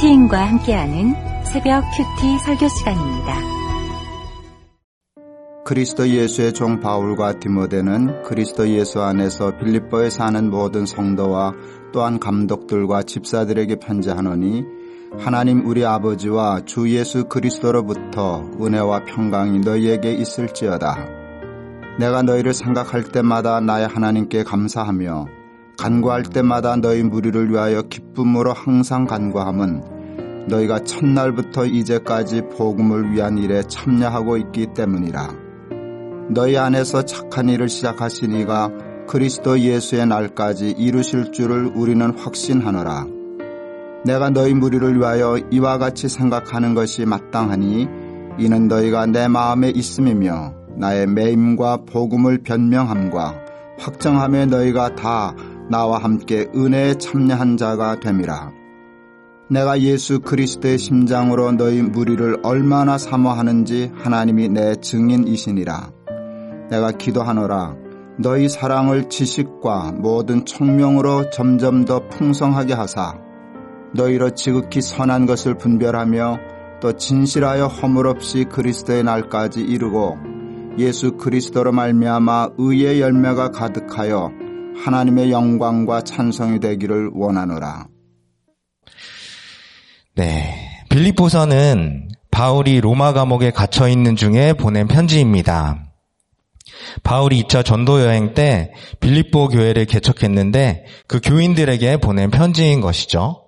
큐티인과 함께하는 새벽 큐티 설교 시간입니다. 그리스도 예수의 종 바울과 디모데는 그리스도 예수 안에서 빌립보에 사는 모든 성도와 또한 감독들과 집사들에게 편지하노니 하나님 우리 아버지와 주 예수 그리스도로부터 은혜와 평강이 너희에게 있을지어다. 내가 너희를 생각할 때마다 나의 하나님께 감사하며 간구할 때마다 너희 무리를 위하여 기쁨으로 항상 간구함은 너희가 첫날부터 이제까지 복음을 위한 일에 참여하고 있기 때문이라. 너희 안에서 착한 일을 시작하신 이가 그리스도 예수의 날까지 이루실 줄을 우리는 확신하노라. 내가 너희 무리를 위하여 이와 같이 생각하는 것이 마땅하니 이는 너희가 내 마음에 있음이며 나의 매임과 복음을 변명함과 확정함에 너희가 다 나와 함께 은혜에 참여한 자가 됨이라. 내가 예수 그리스도의 심장으로 너희 무리를 얼마나 사모하는지 하나님이 내 증인이시니라. 내가 기도하노라. 너희 사랑을 지식과 모든 총명으로 점점 더 풍성하게 하사 너희로 지극히 선한 것을 분별하며 또 진실하여 허물없이 그리스도의 날까지 이루고 예수 그리스도로 말미암아 의의 열매가 가득하여 하나님의 영광과 찬송이 되기를 원하노라. 네. 빌립보서는 바울이 로마 감옥에 갇혀 있는 중에 보낸 편지입니다. 바울이 2차 전도 여행 때 빌립보 교회를 개척했는데 그 교인들에게 보낸 편지인 것이죠.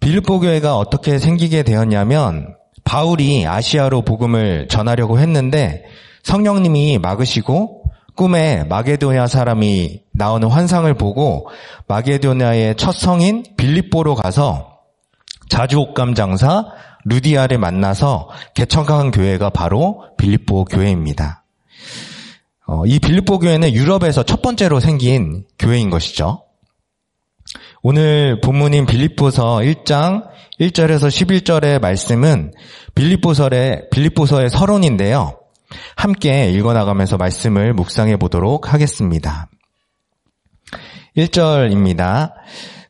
빌립보 교회가 어떻게 생기게 되었냐면 바울이 아시아로 복음을 전하려고 했는데 성령님이 막으시고 꿈에 마게도냐 사람이 나오는 환상을 보고 마게도냐의 첫 성인 빌립보로 가서 자주옥감 장사 루디아를 만나서 개척한 교회가 바로 빌립보 교회입니다. 어, 이 빌립보 교회는 유럽에서 첫 번째로 생긴 교회인 것이죠. 오늘 본문인 빌립보서 1장 1절에서 11절의 말씀은 빌립보서의 빌립보서의 서론인데요. 함께 읽어나가면서 말씀을 묵상해 보도록 하겠습니다. 1절입니다.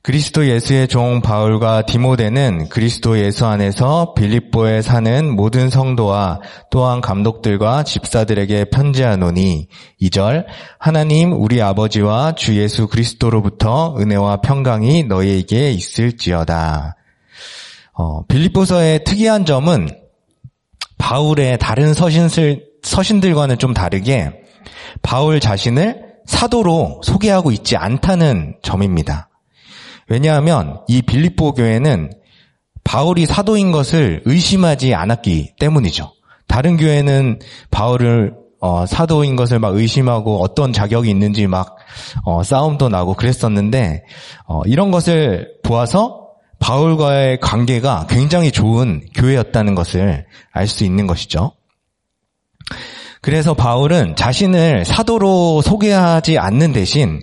그리스도 예수의 종 바울과 디모데는 그리스도 예수 안에서 빌립보에 사는 모든 성도와 또한 감독들과 집사들에게 편지하노니 2절 하나님 우리 아버지와 주 예수 그리스도로부터 은혜와 평강이 너희에게 있을지어다. 어, 빌립보서의 특이한 점은 바울의 다른 서신들, 서신들과는 좀 다르게 바울 자신을 사도로 소개하고 있지 않다는 점입니다. 왜냐하면 이 빌립보 교회는 바울이 사도인 것을 의심하지 않았기 때문이죠. 다른 교회는 바울을 어, 사도인 것을 막 의심하고 어떤 자격이 있는지 막 어, 싸움도 나고 그랬었는데 어, 이런 것을 보아서 바울과의 관계가 굉장히 좋은 교회였다는 것을 알 수 있는 것이죠. 그래서 바울은 자신을 사도로 소개하지 않는 대신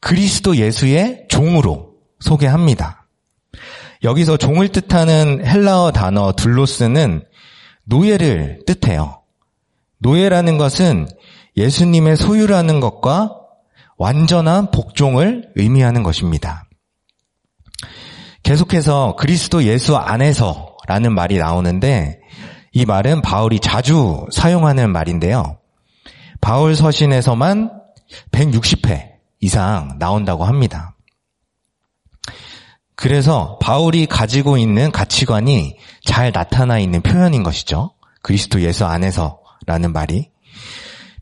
그리스도 예수의 종으로 소개합니다. 여기서 종을 뜻하는 헬라어 단어 둘로스는 노예를 뜻해요. 노예라는 것은 예수님의 소유라는 것과 완전한 복종을 의미하는 것입니다. 계속해서 그리스도 예수 안에서라는 말이 나오는데 이 말은 바울이 자주 사용하는 말인데요. 바울 서신에서만 160회 이상 나온다고 합니다. 그래서 바울이 가지고 있는 가치관이 잘 나타나 있는 표현인 것이죠. 그리스도 예수 안에서라는 말이.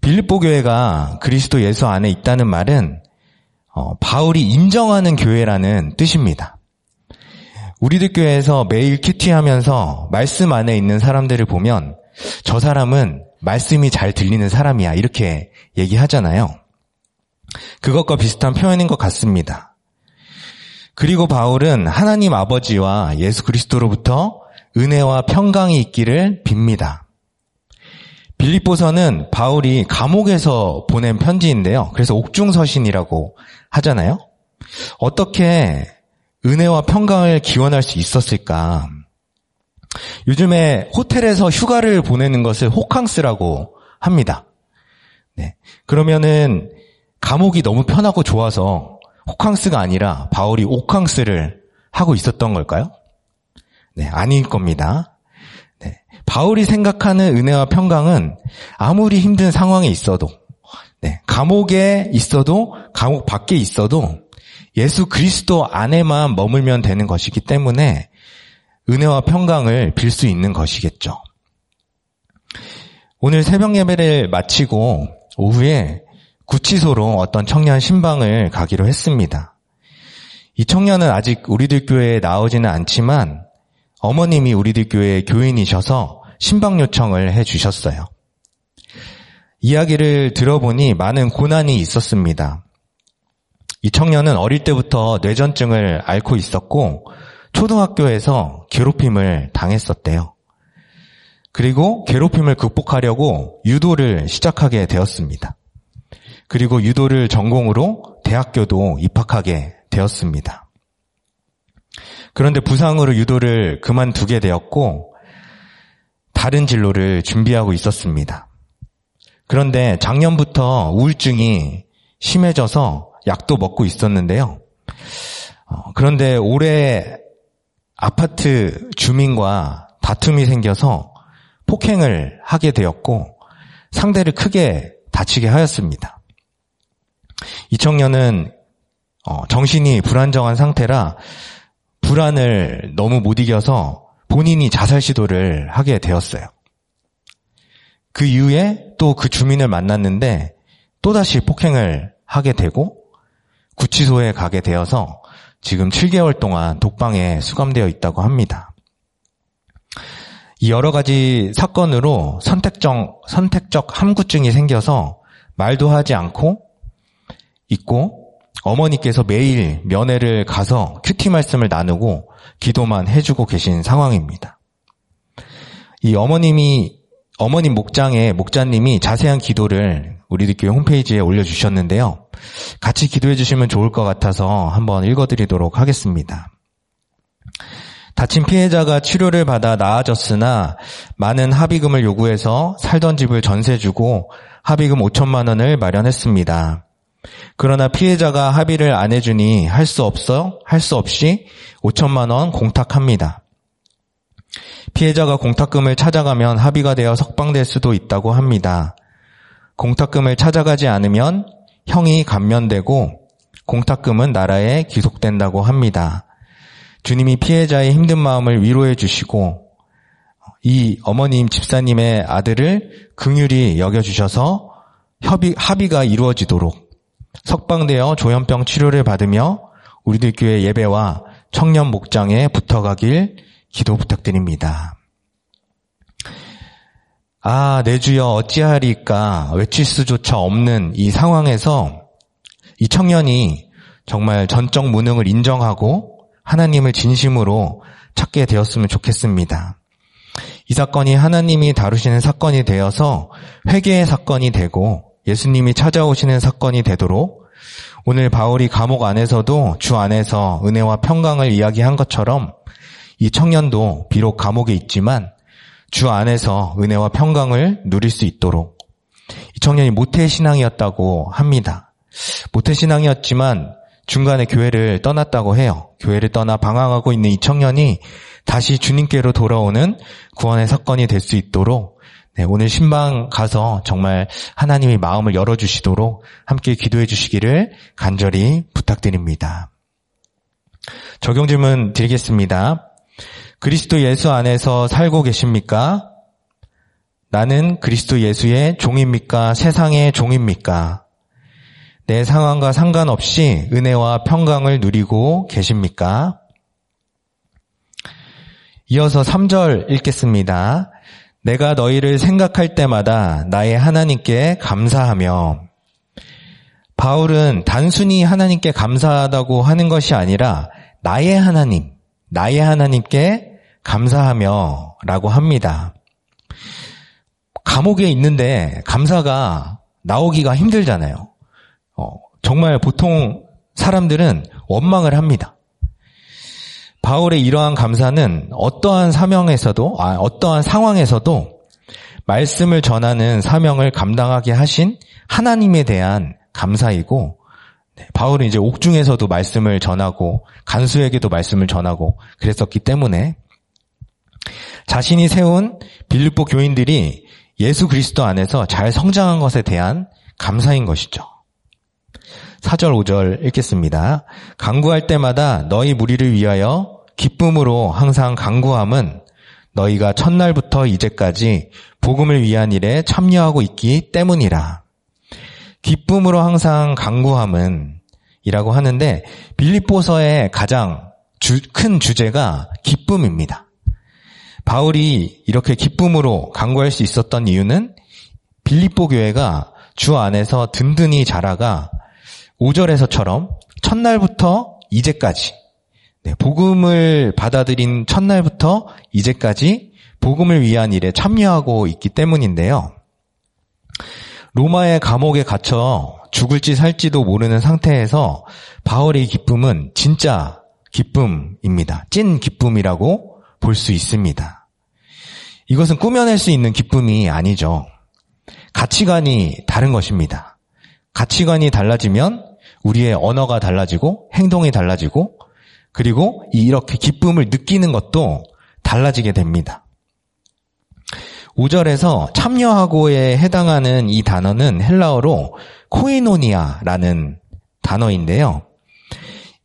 빌립보 교회가 그리스도 예수 안에 있다는 말은 어, 바울이 인정하는 교회라는 뜻입니다. 우리들 교회에서 매일 큐티하면서 말씀 안에 있는 사람들을 보면 저 사람은 말씀이 잘 들리는 사람이야 이렇게 얘기하잖아요. 그것과 비슷한 표현인 것 같습니다. 그리고 바울은 하나님 아버지와 예수 그리스도로부터 은혜와 평강이 있기를 빕니다. 빌립보서는 바울이 감옥에서 보낸 편지인데요. 그래서 옥중서신이라고 하잖아요. 어떻게 은혜와 평강을 기원할 수 있었을까? 요즘에 호텔에서 휴가를 보내는 것을 호캉스라고 합니다. 네. 그러면은 감옥이 너무 편하고 좋아서 호캉스가 아니라 바울이 오캉스를 하고 있었던 걸까요? 네, 아닐 겁니다. 네, 바울이 생각하는 은혜와 평강은 아무리 힘든 상황에 있어도, 네, 감옥에 있어도, 감옥 밖에 있어도 예수 그리스도 안에만 머물면 되는 것이기 때문에 은혜와 평강을 빌 수 있는 것이겠죠. 오늘 새벽 예배를 마치고 오후에 구치소로 어떤 청년 신방을 가기로 했습니다. 이 청년은 아직 우리들 교회에 나오지는 않지만 어머님이 우리들 교회 교인이셔서 신방 요청을 해 주셨어요. 이야기를 들어보니 많은 고난이 있었습니다. 이 청년은 어릴 때부터 뇌전증을 앓고 있었고 초등학교에서 괴롭힘을 당했었대요. 그리고 괴롭힘을 극복하려고 유도를 시작하게 되었습니다. 그리고 유도를 전공으로 대학교도 입학하게 되었습니다. 그런데 부상으로 유도를 그만두게 되었고 다른 진로를 준비하고 있었습니다. 그런데 작년부터 우울증이 심해져서 약도 먹고 있었는데요. 어, 그런데 올해 아파트 주민과 다툼이 생겨서 폭행을 하게 되었고 상대를 크게 다치게 하였습니다. 이 청년은 어, 정신이 불안정한 상태라 불안을 너무 못 이겨서 본인이 자살 시도를 하게 되었어요. 그 이후에 또 그 주민을 만났는데 또다시 폭행을 하게 되고 구치소에 가게 되어서 지금 7개월 동안 독방에 수감되어 있다고 합니다. 이 여러 가지 사건으로 선택적, 선택적 함구증이 생겨서 말도 하지 않고 있고 어머니께서 매일 면회를 가서 큐티 말씀을 나누고 기도만 해주고 계신 상황입니다. 이 어머님이 어머님 목장에 목자님이 자세한 기도를 우리들 교회 홈페이지에 올려주셨는데요. 같이 기도해 주시면 좋을 것 같아서 한번 읽어드리도록 하겠습니다. 다친 피해자가 치료를 받아 나아졌으나 많은 합의금을 요구해서 살던 집을 전세 주고 합의금 5천만 원을 마련했습니다. 그러나 피해자가 합의를 안 해주니 할 수 없어 할 수 없이 5천만 원 공탁합니다. 피해자가 공탁금을 찾아가면 합의가 되어 석방될 수도 있다고 합니다. 공탁금을 찾아가지 않으면 형이 감면되고 공탁금은 나라에 귀속된다고 합니다. 주님이 피해자의 힘든 마음을 위로해 주시고 이 어머님 집사님의 아들을 긍휼히 여겨주셔서 협의, 합의가 이루어지도록 석방되어 조현병 치료를 받으며 우리들 교회 예배와 청년 목장에 붙어가길 기도 부탁드립니다. 아, 내 주여 어찌하리까 외칠 수조차 없는 이 상황에서 이 청년이 정말 전적 무능을 인정하고 하나님을 진심으로 찾게 되었으면 좋겠습니다. 이 사건이 하나님이 다루시는 사건이 되어서 회개의 사건이 되고 예수님이 찾아오시는 사건이 되도록 오늘 바울이 감옥 안에서도 주 안에서 은혜와 평강을 이야기한 것처럼 이 청년도 비록 감옥에 있지만 주 안에서 은혜와 평강을 누릴 수 있도록 이 청년이 모태신앙이었다고 합니다. 모태신앙이었지만 중간에 교회를 떠났다고 해요. 교회를 떠나 방황하고 있는 이 청년이 다시 주님께로 돌아오는 구원의 사건이 될 수 있도록 네, 오늘 신방 가서 정말 하나님이 마음을 열어주시도록 함께 기도해 주시기를 간절히 부탁드립니다. 적용 질문 드리겠습니다. 그리스도 예수 안에서 살고 계십니까? 나는 그리스도 예수의 종입니까? 세상의 종입니까? 내 상황과 상관없이 은혜와 평강을 누리고 계십니까? 이어서 3절 읽겠습니다. 내가 너희를 생각할 때마다 나의 하나님께 감사하며 바울은 단순히 하나님께 감사하다고 하는 것이 아니라 나의 하나님, 나의 하나님께 감사하며 라고 합니다. 감옥에 있는데 감사가 나오기가 힘들잖아요. 어, 정말 보통 사람들은 원망을 합니다. 바울의 이러한 감사는 어떠한 사명에서도, 아, 어떠한 상황에서도 말씀을 전하는 사명을 감당하게 하신 하나님에 대한 감사이고, 네, 바울은 이제 옥중에서도 말씀을 전하고, 간수에게도 말씀을 전하고, 그랬었기 때문에, 자신이 세운 빌립보 교인들이 예수 그리스도 안에서 잘 성장한 것에 대한 감사인 것이죠. 4절 5절 읽겠습니다. 강구할 때마다 너희 무리를 위하여 기쁨으로 항상 강구함은 너희가 첫날부터 이제까지 복음을 위한 일에 참여하고 있기 때문이라. 기쁨으로 항상 강구함은 이라고 하는데 빌립보서의 가장 주, 큰 주제가 기쁨입니다. 바울이 이렇게 기쁨으로 강구할 수 있었던 이유는 빌립보 교회가 주 안에서 든든히 자라가 5절에서처럼 첫날부터 이제까지 네, 복음을 받아들인 첫날부터 이제까지 복음을 위한 일에 참여하고 있기 때문인데요. 로마의 감옥에 갇혀 죽을지 살지도 모르는 상태에서 바울의 기쁨은 진짜 기쁨입니다. 찐 기쁨이라고 볼 수 있습니다. 이것은 꾸며낼 수 있는 기쁨이 아니죠. 가치관이 다른 것입니다. 가치관이 달라지면 우리의 언어가 달라지고 행동이 달라지고 그리고 이렇게 기쁨을 느끼는 것도 달라지게 됩니다. 5절에서 참여하고에 해당하는 이 단어는 헬라어로 코이노니아라는 단어인데요.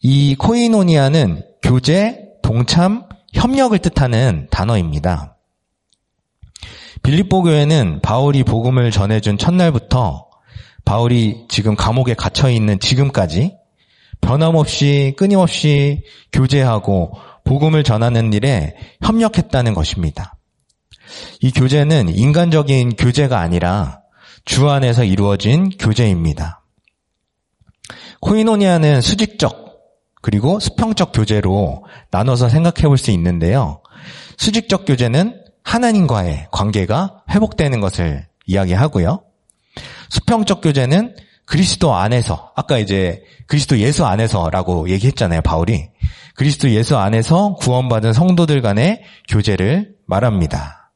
이 코이노니아는 교제, 동참, 협력을 뜻하는 단어입니다. 빌립보 교회는 바울이 복음을 전해준 첫날부터 바울이 지금 감옥에 갇혀 있는 지금까지 변함없이 끊임없이 교제하고 복음을 전하는 일에 협력했다는 것입니다. 이 교제는 인간적인 교제가 아니라 주 안에서 이루어진 교제입니다. 코이노니아는 수직적 그리고 수평적 교제로 나눠서 생각해 볼 수 있는데요. 수직적 교제는 하나님과의 관계가 회복되는 것을 이야기하고요. 수평적 교제는 그리스도 안에서 아까 이제 그리스도 예수 안에서라고 얘기했잖아요, 바울이. 그리스도 예수 안에서 구원받은 성도들 간의 교제를 말합니다.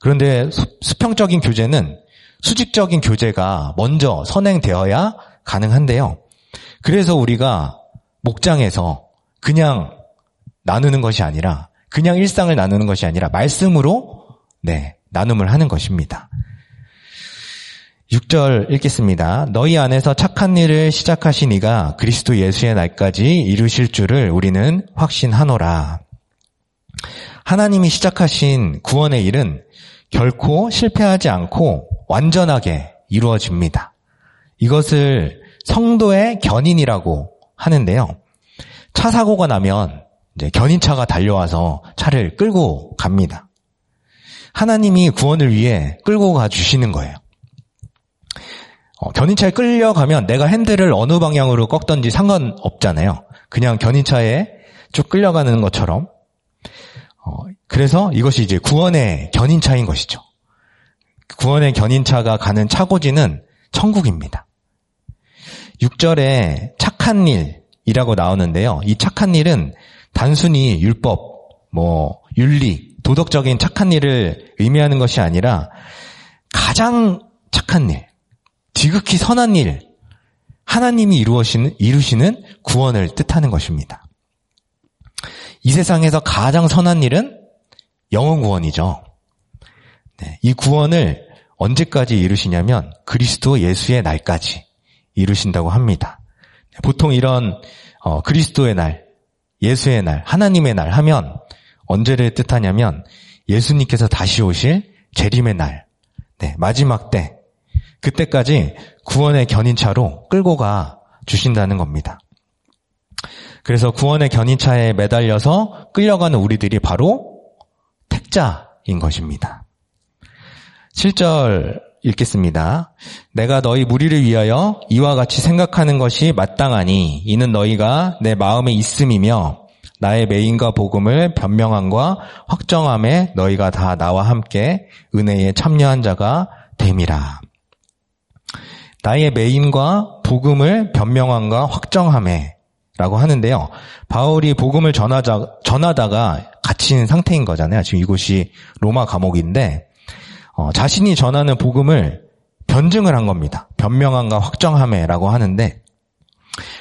그런데 수평적인 교제는 수직적인 교제가 먼저 선행되어야 가능한데요. 그래서 우리가 목장에서 그냥 나누는 것이 아니라 그냥 일상을 나누는 것이 아니라 말씀으로 네, 나눔을 하는 것입니다. 6절 읽겠습니다. 너희 안에서 착한 일을 시작하신 이가 그리스도 예수의 날까지 이루실 줄을 우리는 확신하노라. 하나님이 시작하신 구원의 일은 결코 실패하지 않고 완전하게 이루어집니다. 이것을 성도의 견인이라고 하는데요. 차 사고가 나면 이제 견인차가 달려와서 차를 끌고 갑니다. 하나님이 구원을 위해 끌고 가 주시는 거예요. 어, 견인차에 끌려가면 내가 핸들을 어느 방향으로 꺾던지 상관없잖아요. 그냥 견인차에 쭉 끌려가는 것처럼. 어, 그래서 이것이 이제 구원의 견인차인 것이죠. 구원의 견인차가 가는 차고지는 천국입니다. 6절에 착한 일이라고 나오는데요. 이 착한 일은 단순히 율법, 뭐, 윤리, 도덕적인 착한 일을 의미하는 것이 아니라 가장 착한 일, 지극히 선한 일, 하나님이 이루시는, 이루시는 구원을 뜻하는 것입니다. 이 세상에서 가장 선한 일은 영원 구원이죠. 네, 이 구원을 언제까지 이루시냐면 그리스도 예수의 날까지 이루신다고 합니다. 보통 이런 어, 그리스도의 날, 예수의 날, 하나님의 날 하면 언제를 뜻하냐면 예수님께서 다시 오실 재림의 날, 네, 마지막 때 그때까지 구원의 견인차로 끌고 가 주신다는 겁니다. 그래서 구원의 견인차에 매달려서 끌려가는 우리들이 바로 택자인 것입니다. 7절 읽겠습니다. 내가 너희 무리를 위하여 이와 같이 생각하는 것이 마땅하니 이는 너희가 내 마음에 있음이며 나의 메인과 복음을 변명함과 확정함에 너희가 다 나와 함께 은혜에 참여한 자가 됨이라. 나의 메인과 복음을 변명함과 확정함에 라고 하는데요. 바울이 복음을 전하자, 전하다가 갇힌 상태인 거잖아요. 지금 이곳이 로마 감옥인데, 어, 자신이 전하는 복음을 변증을 한 겁니다. 변명함과 확정함에라고 하는데,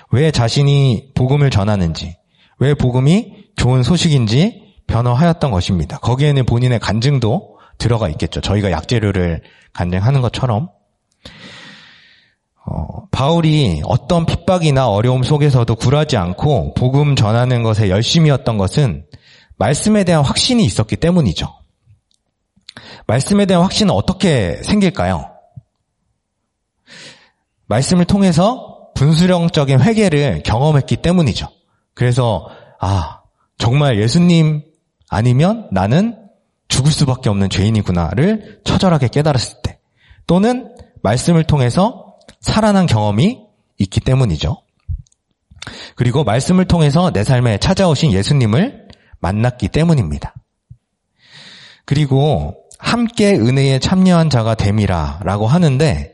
왜 자신이 복음을 전하는지, 왜 복음이 좋은 소식인지 변호하였던 것입니다. 거기에는 본인의 간증도 들어가 있겠죠. 저희가 약재료를 간증하는 것처럼. 어, 바울이 어떤 핍박이나 어려움 속에서도 굴하지 않고 복음 전하는 것에 열심이었던 것은 말씀에 대한 확신이 있었기 때문이죠. 말씀에 대한 확신은 어떻게 생길까요? 말씀을 통해서 분수령적인 회개를 경험했기 때문이죠. 그래서 아 정말 예수님 아니면 나는 죽을 수밖에 없는 죄인이구나를 처절하게 깨달았을 때 또는 말씀을 통해서 살아난 경험이 있기 때문이죠. 그리고 말씀을 통해서 내 삶에 찾아오신 예수님을 만났기 때문입니다. 그리고 함께 은혜에 참여한 자가 됨이라 라고 하는데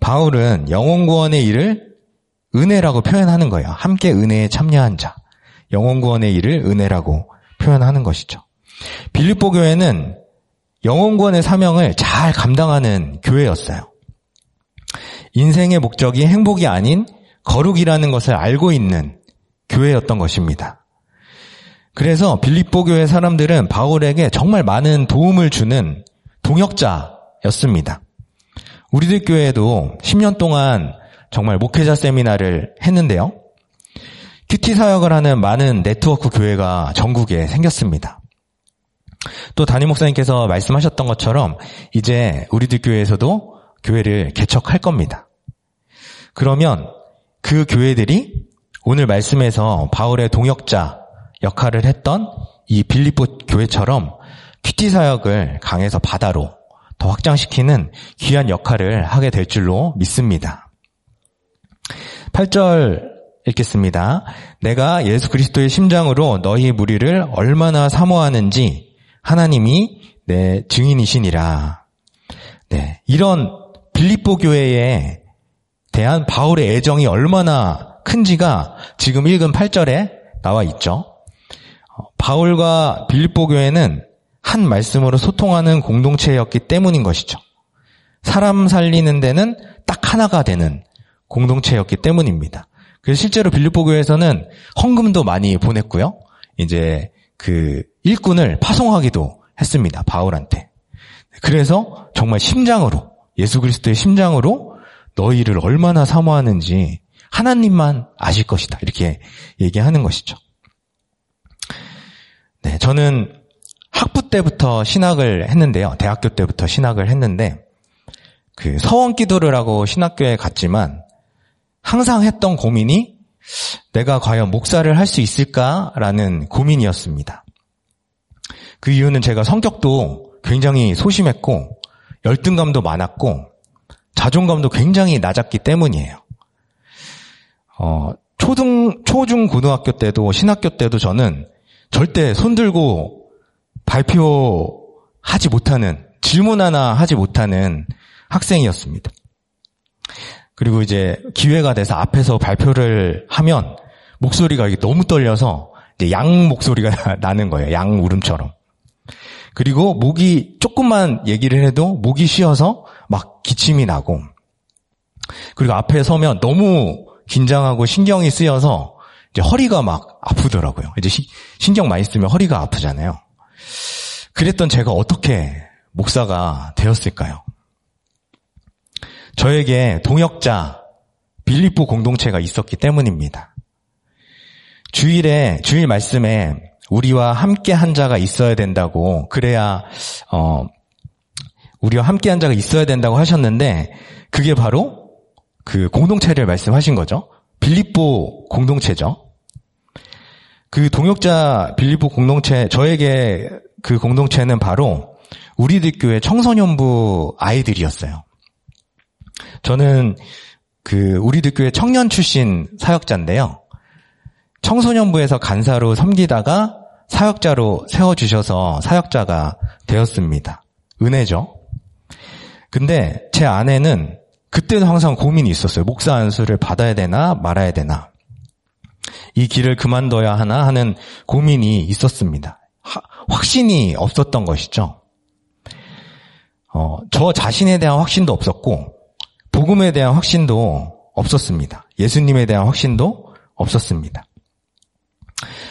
바울은 영혼 구원의 일을 은혜라고 표현하는 거예요. 함께 은혜에 참여한 자. 영혼 구원의 일을 은혜라고 표현하는 것이죠. 빌립보 교회는 영혼 구원의 사명을 잘 감당하는 교회였어요. 인생의 목적이 행복이 아닌 거룩이라는 것을 알고 있는 교회였던 것입니다. 그래서 빌립보 교회 사람들은 바울에게 정말 많은 도움을 주는 동역자였습니다. 우리들 교회에도 10년 동안 정말 목회자 세미나를 했는데요. 큐티 사역을 하는 많은 네트워크 교회가 전국에 생겼습니다. 또 담임 목사님께서 말씀하셨던 것처럼 이제 우리들 교회에서도 교회를 개척할 겁니다. 그러면 그 교회들이 오늘 말씀에서 바울의 동역자 역할을 했던 이 빌립보 교회처럼 큐티 사역을 강에서 바다로 더 확장시키는 귀한 역할을 하게 될 줄로 믿습니다. 8절 읽겠습니다. 내가 예수 그리스도의 심장으로 너희 무리를 얼마나 사모하는지 하나님이 내 증인이시니라. 네. 이런 빌립보 교회에 대한 바울의 애정이 얼마나 큰지가 지금 읽은 8절에 나와 있죠. 바울과 빌립보 교회는 한 말씀으로 소통하는 공동체였기 때문인 것이죠. 사람 살리는 데는 딱 하나가 되는 공동체였기 때문입니다. 그래서 실제로 빌립보 교회에서는 헌금도 많이 보냈고요. 이제 그 일꾼을 파송하기도 했습니다. 바울한테. 그래서 정말 심장으로 예수 그리스도의 심장으로 너희를 얼마나 사모하는지 하나님만 아실 것이다. 이렇게 얘기하는 것이죠. 네, 저는 학부 때부터 신학을 했는데요. 대학교 때부터 신학을 했는데 그 서원 기도를 하고 신학교에 갔지만 항상 했던 고민이 내가 과연 목사를 할 수 있을까라는 고민이었습니다. 그 이유는 제가 성격도 굉장히 소심했고 열등감도 많았고 자존감도 굉장히 낮았기 때문이에요. 어, 초등, 초중 고등학교 때도 신학교 때도 저는 절대 손들고 발표하지 못하는 질문 하나 하지 못하는 학생이었습니다. 그리고 이제 기회가 돼서 앞에서 발표를 하면 목소리가 너무 떨려서 양 목소리가 나는 거예요. 양 울음처럼. 그리고 목이 조금만 얘기를 해도 목이 쉬어서 막 기침이 나고 그리고 앞에 서면 너무 긴장하고 신경이 쓰여서 이제 허리가 막 아프더라고요. 이제 시, 신경 많이 쓰면 허리가 아프잖아요. 그랬던 제가 어떻게 목사가 되었을까요? 저에게 동역자 빌립보 공동체가 있었기 때문입니다. 주일에 주일 말씀에 우리와 함께 한 자가 있어야 된다고 그래야 어 우리와 함께 한 자가 있어야 된다고 하셨는데 그게 바로 그 공동체를 말씀하신 거죠. 빌립보 공동체죠. 그 동역자 빌립보 공동체 저에게 그 공동체는 바로 우리들 교회 청소년부 아이들이었어요. 저는 그 우리들 교회 청년 출신 사역자인데요. 청소년부에서 간사로 섬기다가 사역자로 세워주셔서 사역자가 되었습니다. 은혜죠. 근데 제 아내는 그때도 항상 고민이 있었어요. 목사 안수를 받아야 되나 말아야 되나. 이 길을 그만둬야 하나 하는 고민이 있었습니다. 하, 확신이 없었던 것이죠. 어, 저 자신에 대한 확신도 없었고, 복음에 대한 확신도 없었습니다. 예수님에 대한 확신도 없었습니다.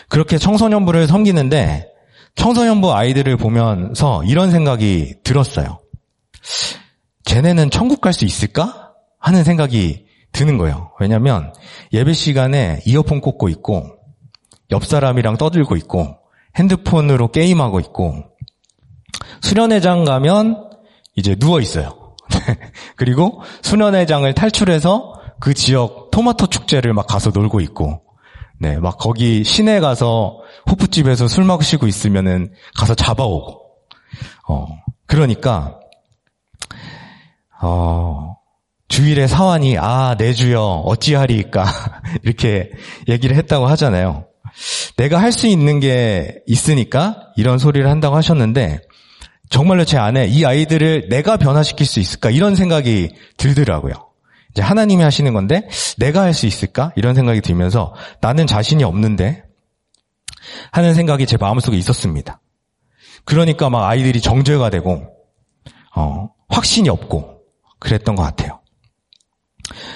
그렇게 청소년부를 섬기는데 청소년부 아이들을 보면서 이런 생각이 들었어요. 쟤네는 천국 갈 수 있을까? 하는 생각이 드는 거예요. 왜냐면 예배 시간에 이어폰 꽂고 있고 옆 사람이랑 떠들고 있고 핸드폰으로 게임하고 있고 수련회장 가면 이제 누워 있어요. 그리고 수련회장을 탈출해서 그 지역 토마토 축제를 막 가서 놀고 있고 네, 막 거기 시내 가서 호프집에서 술 마시고 있으면은 가서 잡아오고 어, 그러니까 어, 주일에 사환이 아, 내 주여 어찌하리까 이렇게 얘기를 했다고 하잖아요. 내가 할 수 있는 게 있으니까 이런 소리를 한다고 하셨는데 정말로 제 안에 이 아이들을 내가 변화시킬 수 있을까 이런 생각이 들더라고요. 이제 하나님이 하시는 건데 내가 할 수 있을까 이런 생각이 들면서 나는 자신이 없는데 하는 생각이 제 마음속에 있었습니다. 그러니까 막 아이들이 정죄가 되고 어, 확신이 없고 그랬던 것 같아요.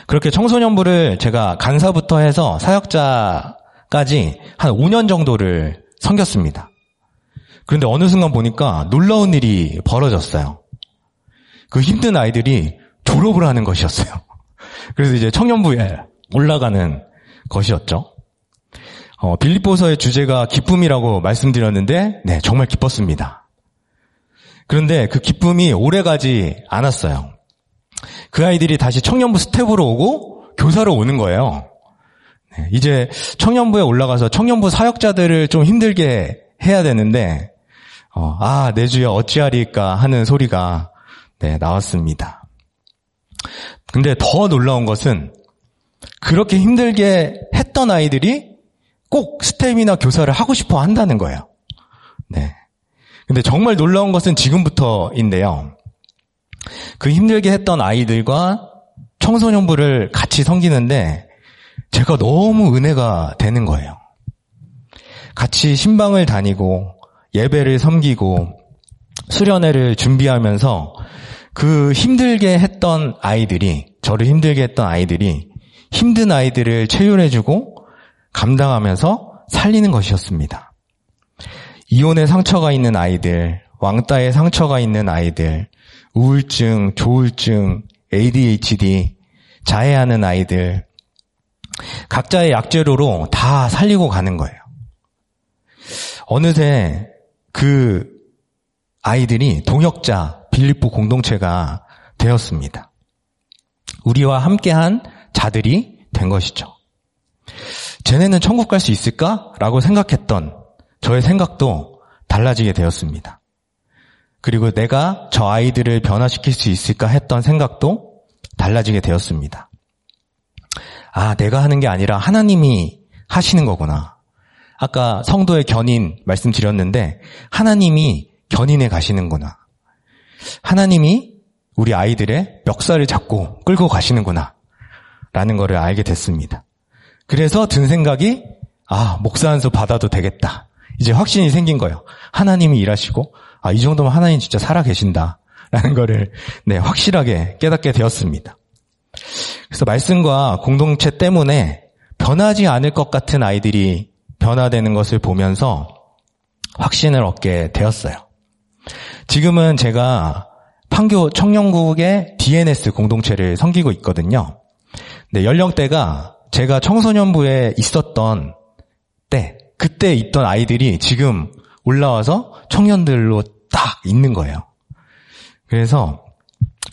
그렇게 청소년부를 제가 간사부터 해서 사역자까지 한 5년 정도를 섬겼습니다. 그런데 어느 순간 보니까 놀라운 일이 벌어졌어요. 그 힘든 아이들이 졸업을 하는 것이었어요. 그래서 이제 청년부에 올라가는 것이었죠. 어, 빌립보서의 주제가 기쁨이라고 말씀드렸는데, 네, 정말 기뻤습니다. 그런데 그 기쁨이 오래 가지 않았어요. 그 아이들이 다시 청년부 스텝으로 오고 교사로 오는 거예요. 네, 이제 청년부에 올라가서 청년부 사역자들을 좀 힘들게 해야 되는데, 어, 아, 내 주여 어찌하리까 하는 소리가 네, 나왔습니다. 근데 더 놀라운 것은 그렇게 힘들게 했던 아이들이 꼭 스텝이나 교사를 하고 싶어 한다는 거예요. 네. 근데 정말 놀라운 것은 지금부터인데요. 그 힘들게 했던 아이들과 청소년부를 같이 섬기는데 제가 너무 은혜가 되는 거예요. 같이 신방을 다니고 예배를 섬기고 수련회를 준비하면서 그 힘들게 했던 아이들이 저를 힘들게 했던 아이들이 힘든 아이들을 체휼해주고 감당하면서 살리는 것이었습니다. 이혼의 상처가 있는 아이들, 왕따의 상처가 있는 아이들, 우울증, 조울증, ADHD, 자해하는 아이들, 각자의 약재료로 다 살리고 가는 거예요. 어느새 그 아이들이 동역자 빌립보 공동체가 되었습니다. 우리와 함께한 자들이 된 것이죠. 쟤네는 천국 갈 수 있을까? 라고 생각했던 저의 생각도 달라지게 되었습니다. 그리고 내가 저 아이들을 변화시킬 수 있을까 했던 생각도 달라지게 되었습니다. 아, 내가 하는 게 아니라 하나님이 하시는 거구나. 아까 성도의 견인 말씀드렸는데 하나님이 견인해 가시는구나. 하나님이 우리 아이들의 멱살을 잡고 끌고 가시는구나. 라는 것을 알게 됐습니다. 그래서 든 생각이 아, 목사 한수 받아도 되겠다. 이제 확신이 생긴 거예요. 하나님이 일하시고 아, 이 정도면 하나님 진짜 살아 계신다. 라는 거를 네, 확실하게 깨닫게 되었습니다. 그래서 말씀과 공동체 때문에 변하지 않을 것 같은 아이들이 변화되는 것을 보면서 확신을 얻게 되었어요. 지금은 제가 판교 청년국의 DNS 공동체를 섬기고 있거든요. 네, 연령대가 제가 청소년부에 있었던 때, 그때 있던 아이들이 지금 올라와서 청년들로 딱 있는 거예요. 그래서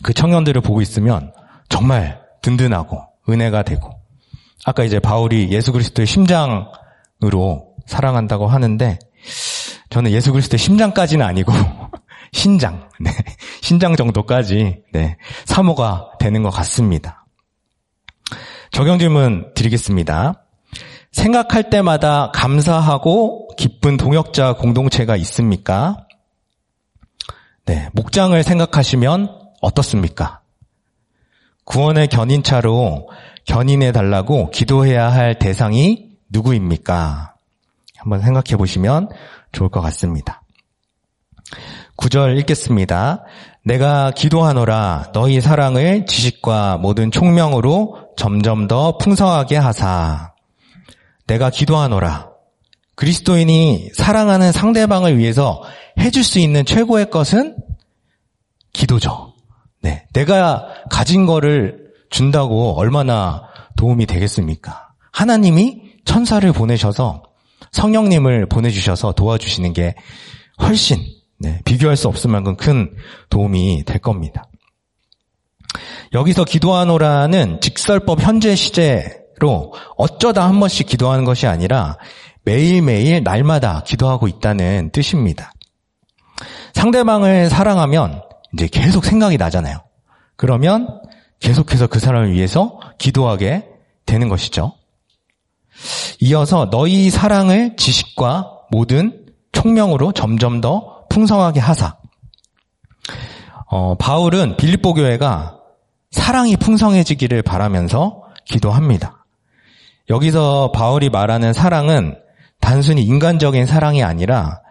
그 청년들을 보고 있으면 정말 든든하고 은혜가 되고 아까 이제 바울이 예수 그리스도의 심장으로 사랑한다고 하는데 저는 예수 그리스도의 심장까지는 아니고 신장, 네, 신장 정도까지 네, 사모가 되는 것 같습니다. 적용 질문 드리겠습니다. 생각할 때마다 감사하고 기쁜 동역자 공동체가 있습니까? 네, 목장을 생각하시면 어떻습니까? 구원의 견인차로 견인해 달라고 기도해야 할 대상이 누구입니까? 한번 생각해 보시면 좋을 것 같습니다. 9절 읽겠습니다. 내가 기도하노라 너희 사랑을 지식과 모든 총명으로 점점 더 풍성하게 하사. 내가 기도하노라. 그리스도인이 사랑하는 상대방을 위해서 해줄 수 있는 최고의 것은 기도죠. 네. 내가 가진 거를 준다고 얼마나 도움이 되겠습니까? 하나님이 천사를 보내셔서 성령님을 보내주셔서 도와주시는 게 훨씬 네, 비교할 수 없을 만큼 큰 도움이 될 겁니다. 여기서 기도하노라는 직설법 현재 시제로 어쩌다 한 번씩 기도하는 것이 아니라 매일매일 날마다 기도하고 있다는 뜻입니다. 상대방을 사랑하면 이제 계속 생각이 나잖아요. 그러면 계속해서 그 사람을 위해서 기도하게 되는 것이죠. 이어서 너희 사랑을 지식과 모든 총명으로 점점 더 풍성하게 하사. 어, 바울은 빌립보 교회가 사랑이 풍성해지기를 바라면서 기도합니다. 여기서 바울이 말하는 사랑은 단순히 인간적인 사랑이 아니라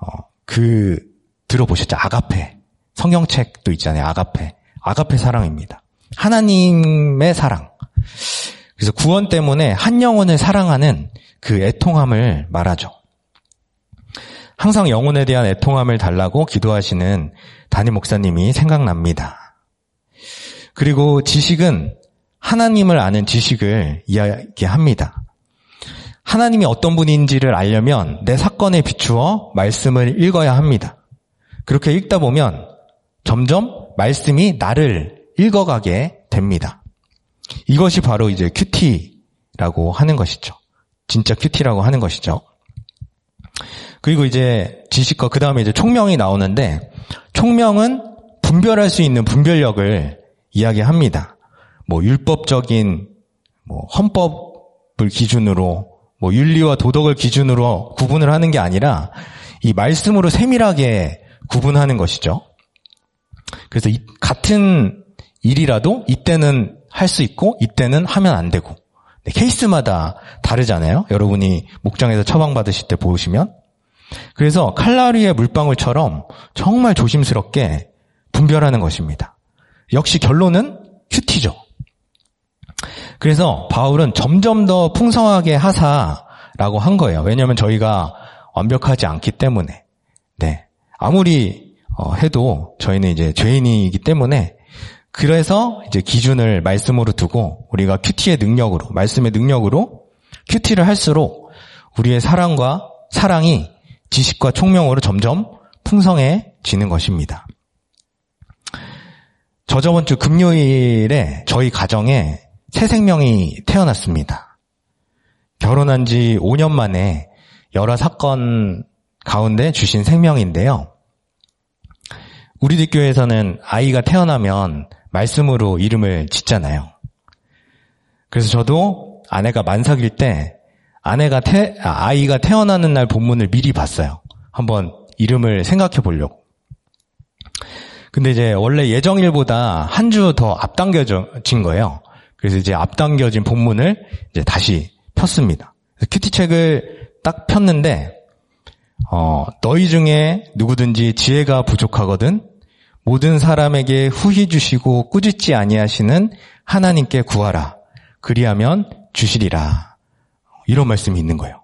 어, 그 들어보셨죠? 아가페. 성경책도 있잖아요. 아가페. 아가페 사랑입니다. 하나님의 사랑. 그래서 구원 때문에 한 영혼을 사랑하는 그 애통함을 말하죠. 항상 영혼에 대한 애통함을 달라고 기도하시는 담임 목사님이 생각납니다. 그리고 지식은 하나님을 아는 지식을 이야기합니다. 하나님이 어떤 분인지를 알려면 내 사건에 비추어 말씀을 읽어야 합니다. 그렇게 읽다 보면 점점 말씀이 나를 읽어가게 됩니다. 이것이 바로 이제 QT라고 하는 것이죠. 진짜 QT라고 하는 것이죠. 그리고 이제 지식과 그 다음에 이제 총명이 나오는데 총명은 분별할 수 있는 분별력을 이야기합니다. 뭐 율법적인 뭐 헌법을 기준으로 뭐 윤리와 도덕을 기준으로 구분을 하는 게 아니라 이 말씀으로 세밀하게 구분하는 것이죠. 그래서 같은 일이라도 이때는 할 수 있고 이때는 하면 안 되고 네, 케이스마다 다르잖아요. 여러분이 목장에서 처방받으실 때 보시면 그래서 칼라리의 물방울처럼 정말 조심스럽게 분별하는 것입니다. 역시 결론은 큐티죠. 그래서 바울은 점점 더 풍성하게 하사라고 한 거예요. 왜냐하면 저희가 완벽하지 않기 때문에. 네. 아무리 어, 해도 저희는 이제 죄인이기 때문에 그래서 이제 기준을 말씀으로 두고 우리가 큐티의 능력으로 말씀의 능력으로 큐티를 할수록 우리의 사랑과 사랑이 지식과 총명으로 점점 풍성해지는 것입니다. 저 저번 주 금요일에 저희 가정에 새 생명이 태어났습니다. 결혼한 지 5년 만에 여러 사건 가운데 주신 생명인데요. 우리들 교회에서는 아이가 태어나면 말씀으로 이름을 짓잖아요. 그래서 저도 아내가 만삭일 때 아내가 태, 아, 아이가 태어나는 날 본문을 미리 봤어요. 한번 이름을 생각해 보려고. 근데 이제 원래 예정일보다 한 주 더 앞당겨진 거예요. 그래서 이제 앞당겨진 본문을 이제 다시 폈습니다. 큐티 책을 딱 폈는데 어, 너희 중에 누구든지 지혜가 부족하거든 모든 사람에게 후히 주시고 꾸짖지 아니하시는 하나님께 구하라. 그리하면 주시리라. 이런 말씀이 있는 거예요.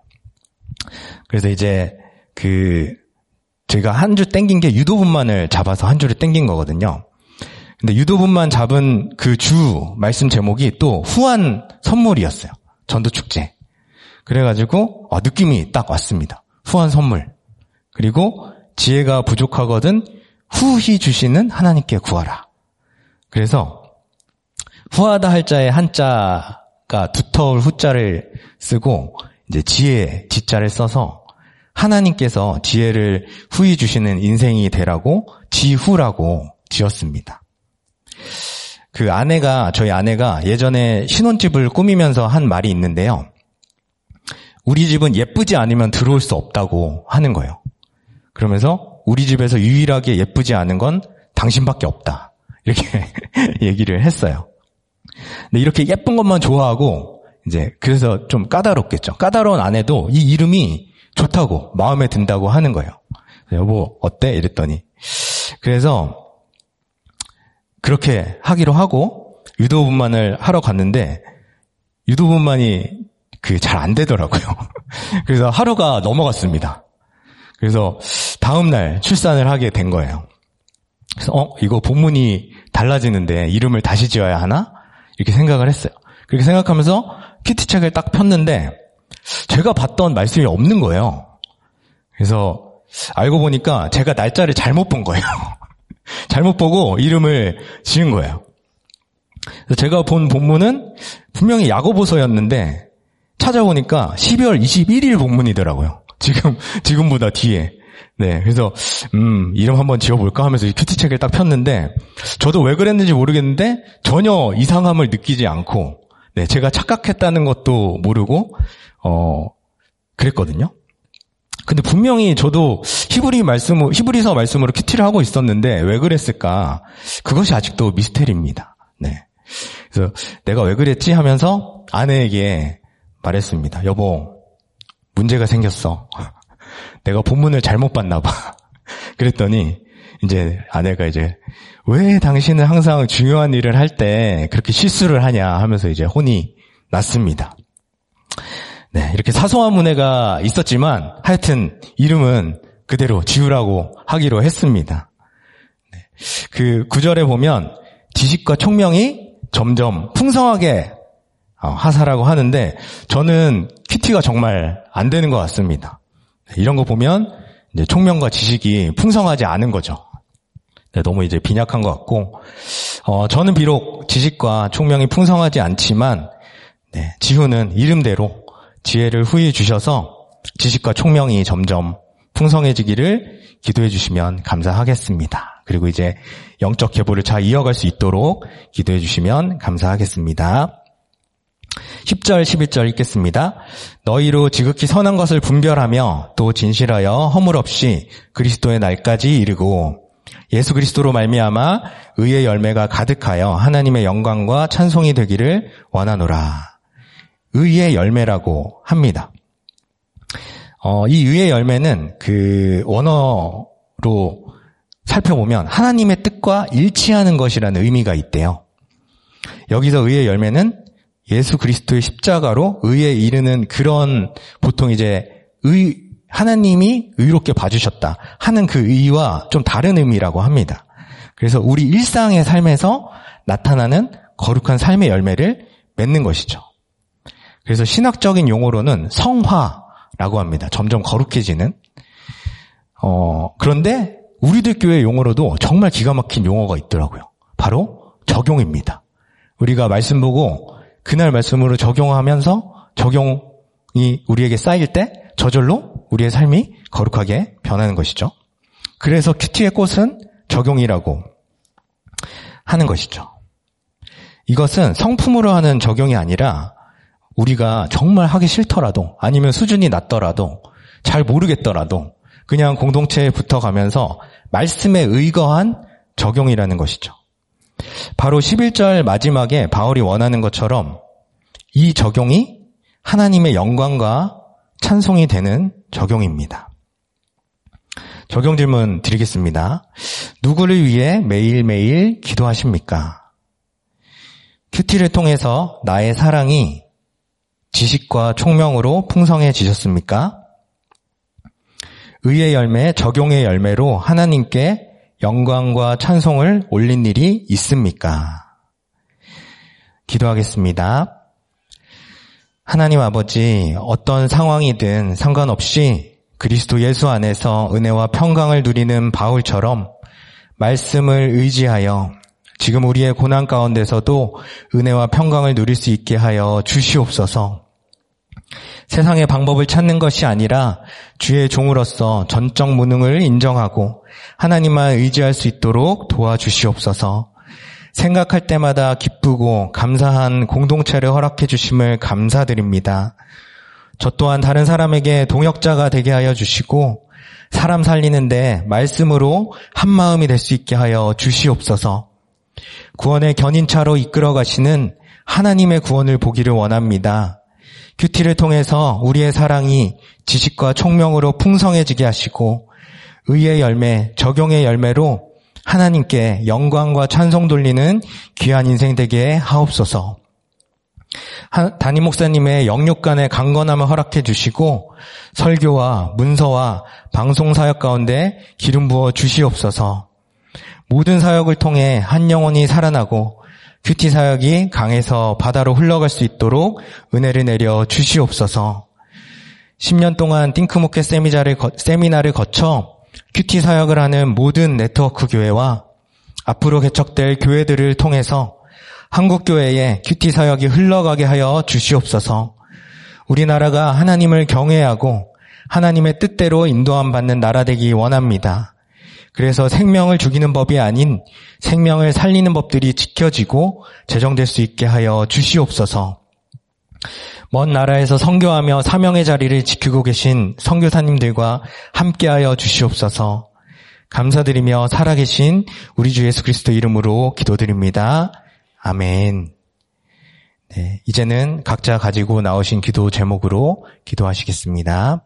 그래서 이제 그 제가 한주 땡긴 게 유도분만을 잡아서 한 주를 땡긴 거거든요. 근데 유도분만 잡은 그 주 말씀 제목이 또 후한 선물이었어요. 전도 축제. 그래가지고 어, 느낌이 딱 왔습니다. 후한 선물. 그리고 지혜가 부족하거든 후히 주시는 하나님께 구하라. 그래서 후하다 할 자의 한자가 두터울 후자를 쓰고 이제 지혜 지자를 써서 하나님께서 지혜를 후히 주시는 인생이 되라고 지후라고 지었습니다. 그 아내가 저희 아내가 예전에 신혼집을 꾸미면서 한 말이 있는데요. 우리 집은 예쁘지 않으면 들어올 수 없다고 하는 거예요. 그러면서 우리 집에서 유일하게 예쁘지 않은 건 당신밖에 없다. 이렇게 얘기를 했어요. 근데 이렇게 예쁜 것만 좋아하고 이제 그래서 좀 까다롭겠죠. 까다로운 아내도 이 이름이 좋다고 마음에 든다고 하는 거예요. 여보 어때? 이랬더니 그래서 그렇게 하기로 하고 유도분만을 하러 갔는데 유도분만이 그 잘 안 되더라고요. 그래서 하루가 넘어갔습니다. 그래서 다음 날 출산을 하게 된 거예요. 그래서 어 이거 본문이 달라지는데 이름을 다시 지어야 하나 이렇게 생각을 했어요. 그렇게 생각하면서 큐티 책을 딱 폈는데 제가 봤던 말씀이 없는 거예요. 그래서 알고 보니까 제가 날짜를 잘못 본 거예요. 잘못 보고 이름을 지은 거예요. 제가 본 본문은 분명히 야고보서였는데 찾아보니까 12월 21일 본문이더라고요. 지금 지금보다 뒤에. 네, 그래서 음 이름 한번 지어볼까 하면서 이 큐티 책을 딱 폈는데 저도 왜 그랬는지 모르겠는데 전혀 이상함을 느끼지 않고 네 제가 착각했다는 것도 모르고 어 그랬거든요. 근데 분명히 저도 히브리 말씀 히브리서 말씀으로 큐티를 하고 있었는데 왜 그랬을까 그것이 아직도 미스테리입니다. 네, 그래서 내가 왜 그랬지 하면서 아내에게 말했습니다. 여보 문제가 생겼어. 내가 본문을 잘못 봤나 봐. 그랬더니 이제 아내가 이제 왜 당신은 항상 중요한 일을 할 때 그렇게 실수를 하냐 하면서 이제 혼이 났습니다. 네, 이렇게 사소한 문제가 있었지만 하여튼 이름은 그대로 지우라고 하기로 했습니다. 네, 그 구절에 보면 지식과 총명이 점점 풍성하게 어, 하사라고 하는데 저는 큐티가 정말 안 되는 것 같습니다. 이런 거 보면 이제 총명과 지식이 풍성하지 않은 거죠. 네, 너무 이제 빈약한 것 같고 어, 저는 비록 지식과 총명이 풍성하지 않지만 네, 지후는 이름대로 지혜를 후히 주셔서 지식과 총명이 점점 풍성해지기를 기도해 주시면 감사하겠습니다. 그리고 이제 영적 계보를 잘 이어갈 수 있도록 기도해 주시면 감사하겠습니다. 10절, 11절 읽겠습니다. 너희로 지극히 선한 것을 분별하며 또 진실하여 허물 없이 그리스도의 날까지 이르고 예수 그리스도로 말미암아 의의 열매가 가득하여 하나님의 영광과 찬송이 되기를 원하노라. 의의 열매라고 합니다. 어, 이 의의 열매는 그 원어로 살펴보면 하나님의 뜻과 일치하는 것이라는 의미가 있대요. 여기서 의의 열매는 예수 그리스도의 십자가로 의에 이르는 그런 보통 이제 의 하나님이 의롭게 봐주셨다 하는 그 의와 좀 다른 의미라고 합니다. 그래서 우리 일상의 삶에서 나타나는 거룩한 삶의 열매를 맺는 것이죠. 그래서 신학적인 용어로는 성화라고 합니다. 점점 거룩해지는. 어, 그런데 우리들 교회 용어로도 정말 기가 막힌 용어가 있더라고요. 바로 적용입니다. 우리가 말씀 보고 그날 말씀으로 적용하면서 적용이 우리에게 쌓일 때 저절로 우리의 삶이 거룩하게 변하는 것이죠. 그래서 큐티의 꽃은 적용이라고 하는 것이죠. 이것은 성품으로 하는 적용이 아니라 우리가 정말 하기 싫더라도 아니면 수준이 낮더라도 잘 모르겠더라도 그냥 공동체에 붙어가면서 말씀에 의거한 적용이라는 것이죠. 바로 11절 마지막에 바울이 원하는 것처럼 이 적용이 하나님의 영광과 찬송이 되는 적용입니다. 적용 질문 드리겠습니다. 누구를 위해 매일매일 기도하십니까? 큐티를 통해서 나의 사랑이 지식과 총명으로 풍성해지셨습니까? 의의 열매, 적용의 열매로 하나님께 영광과 찬송을 올린 일이 있습니까? 기도하겠습니다. 하나님 아버지, 어떤 상황이든 상관없이 그리스도 예수 안에서 은혜와 평강을 누리는 바울처럼 말씀을 의지하여 지금 우리의 고난 가운데서도 은혜와 평강을 누릴 수 있게 하여 주시옵소서. 세상의 방법을 찾는 것이 아니라 주의 종으로서 전적 무능을 인정하고 하나님만 의지할 수 있도록 도와주시옵소서. 생각할 때마다 기쁘고 감사한 공동체를 허락해 주심을 감사드립니다. 저 또한 다른 사람에게 동역자가 되게 하여 주시고 사람 살리는데 말씀으로 한 마음이 될 수 있게 하여 주시옵소서. 구원의 견인차로 이끌어 가시는 하나님의 구원을 보기를 원합니다. 큐티를 통해서 우리의 사랑이 지식과 총명으로 풍성해지게 하시고 의의 열매, 적용의 열매로 하나님께 영광과 찬송 돌리는 귀한 인생 되게 하옵소서. 담임 목사님의 영육간의 강건함을 허락해 주시고 설교와 문서와 방송 사역 가운데 기름 부어 주시옵소서. 모든 사역을 통해 한 영혼이 살아나고 큐티 사역이 강에서 바다로 흘러갈 수 있도록 은혜를 내려 주시옵소서. 10년 동안 Think 목회 세미나를, 세미나를 거쳐 QT 사역을 하는 모든 네트워크 교회와 앞으로 개척될 교회들을 통해서 한국교회에 QT 사역이 흘러가게 하여 주시옵소서. 우리나라가 하나님을 경외하고 하나님의 뜻대로 인도함 받는 나라 되기 원합니다. 그래서 생명을 죽이는 법이 아닌 생명을 살리는 법들이 지켜지고 제정될 수 있게 하여 주시옵소서. 먼 나라에서 선교하며 사명의 자리를 지키고 계신 선교사님들과 함께하여 주시옵소서. 감사드리며 살아계신 우리 주 예수 그리스도 이름으로 기도드립니다. 아멘. 네, 이제는 각자 가지고 나오신 기도 제목으로 기도하시겠습니다.